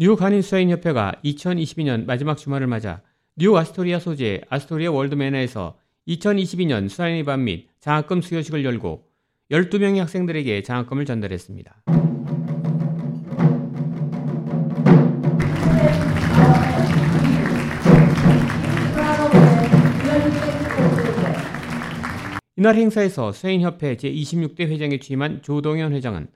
뉴욕 한인수사인협회가 2022년 마지막 주말을 맞아 뉴욕 아스토리아 소재 아스토리아 월드매너에서 2022년 수사인의 밤및 장학금 수여식을 열고 12명의 학생들에게 장학금을 전달했습니다. 이날 행사에서 수인협회 제26대 회장에 취임한 조동현 회장은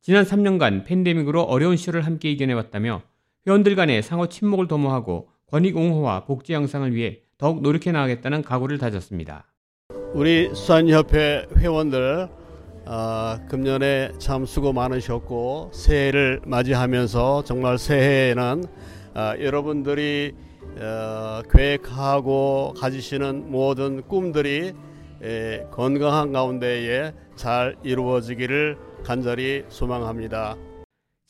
지난 3년간 팬데믹으로 어려운 시절을 함께 이겨내왔다며 회원들 간의 상호 친목을 도모하고 권익 옹호와 복지 양상을 위해 더욱 노력해 나가겠다는 각오를 다졌습니다. 우리 수산협회 회원들 어, 금년에 참 수고 많으셨고 새해를 맞이하면서 정말 새해에는 어, 여러분들이 어, 계획하고 가지시는 모든 꿈들이 에, 건강한 가운데에 잘 이루어지기를 간절히 소망합니다.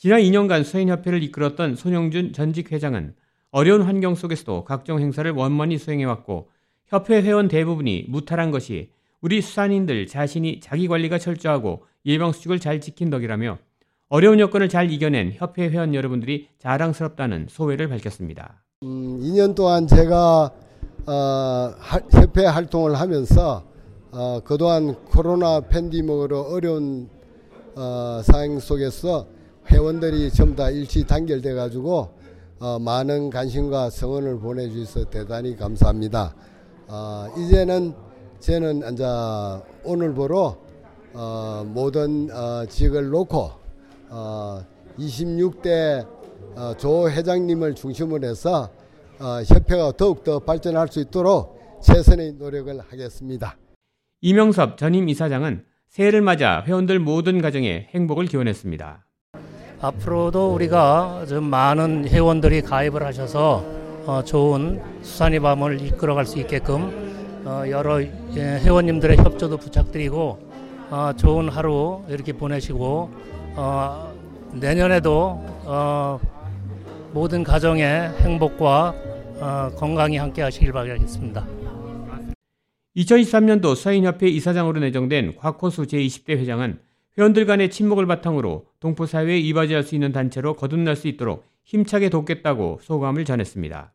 지난 2년간 수행협회를 이끌었던 손영준 전직 회장은 어려운 환경 속에서도 각종 행사를 원만히 수행해왔고 협회 회원 대부분이 무탈한 것이 우리 수산인들 자신이 자기 관리가 철저하고 예방수칙을 잘 지킨 덕이라며 어려운 여건을 잘 이겨낸 협회 회원 여러분들이 자랑스럽다는 소회를 밝혔습니다. 음, 2년 동안 제가 어, 협회 활동을 하면서 어, 그동안 코로나 팬디믹으로 어려운 어, 상황 속에서 회원들이 전부 다 일치 단결돼 가지고 어, 많은 관심과 성원을 보내주셔서 대단히 감사합니다. 어, 이제는 저는 이제 오늘부로 어, 모든 어, 직을 놓고 어, 26대 어, 조 회장님을 중심으로 해서 어, 협회가 더욱더 발전할 수 있도록 최선의 노력을 하겠습니다. 이명섭 전임 이사장은 새해를 맞아 회원들 모든 가정에 행복을 기원했습니다. 앞으로도 우리가 좀 많은 회원들이 가입을 하셔서 어, 좋은 수산의 밤을 이끌어갈 수 있게끔 어, 여러 예, 회원님들의 협조도 부탁드리고 어, 좋은 하루 이렇게 보내시고 어, 내년에도 어, 모든 가정의 행복과 어, 건강이 함께 하시길 바라겠습니다. 2023년도 서인협회 이사장으로 내정된 곽호수 제20대 회장은 회원들 간의 친목을 바탕으로 동포 사회에 이바지할 수 있는 단체로 거듭날 수 있도록 힘차게 돕겠다고 소감을 전했습니다.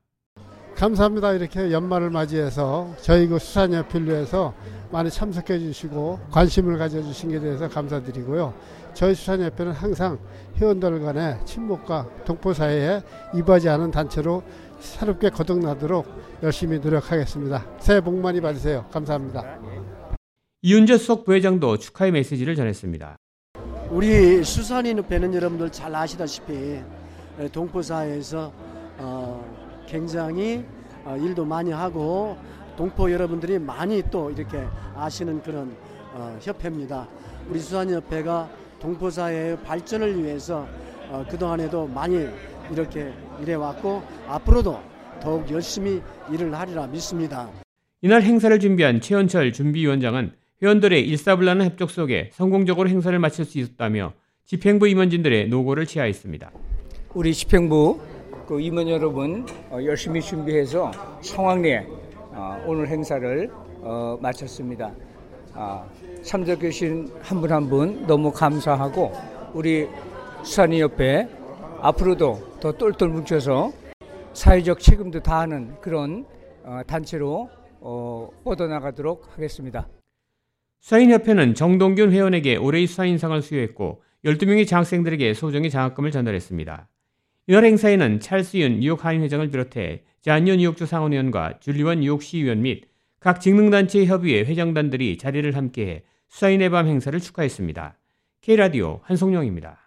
감사합니다. 이렇게 연말을 맞이해서 저희 그 수산협회를 위해서 많이 참석해 주시고 관심을 가져 주신 게 대해서 감사드리고요. 저희 수산협회는 항상 회원들 간의 친목과 동포사회에 이바지하는 단체로 새롭게 거듭나도록 열심히 노력하겠습니다. 새해 복 많이 받으세요. 감사합니다. 이윤재 수석 부회장도 축하의 메시지를 전했습니다. 우리 수산인협회는 여러분들 잘 아시다시피 동포사회에서 어, 굉장히 어, 일도 많이 하고 동포 여러분들이 많이 또 이렇게 아시는 그런 어, 협회입니다. 우리 수산협회가 동포사회의 발전을 위해서 어, 그동안에도 많이 이렇게 일해왔고 앞으로도 더욱 열심히 일을 하리라 믿습니다. 이날 행사를 준비한 최현철 준비위원장은 회원들의 일사불란한 협조 속에 성공적으로 행사를 마칠 수 있었다며 집행부 임원진들의 노고를 치하했습니다. 우리 집행부 그 임원 여러분 어, 열심히 준비해서 상황 내에 어, 오늘 행사를 어, 마쳤습니다. 아, 참석해 주신 한 분 한 분 너무 감사하고 우리 수산인협회 앞으로도 더 똘똘 뭉쳐서 사회적 책임도 다하는 그런 단체로 뻗어나가도록 하겠습니다. 수사인협회는 정동균 회원에게 올해의 수사인상을 수여했고 12명의 장학생들에게 소정의 장학금을 전달했습니다. 이날 행사에는 찰스윤 뉴욕 한인회장을 비롯해 잔윤 뉴욕주 상원의원과 줄리원 뉴욕 시의원 및 각 직능단체 협의회 회장단들이 자리를 함께해 수사인의 밤 행사를 축하했습니다. K라디오 한송영입니다.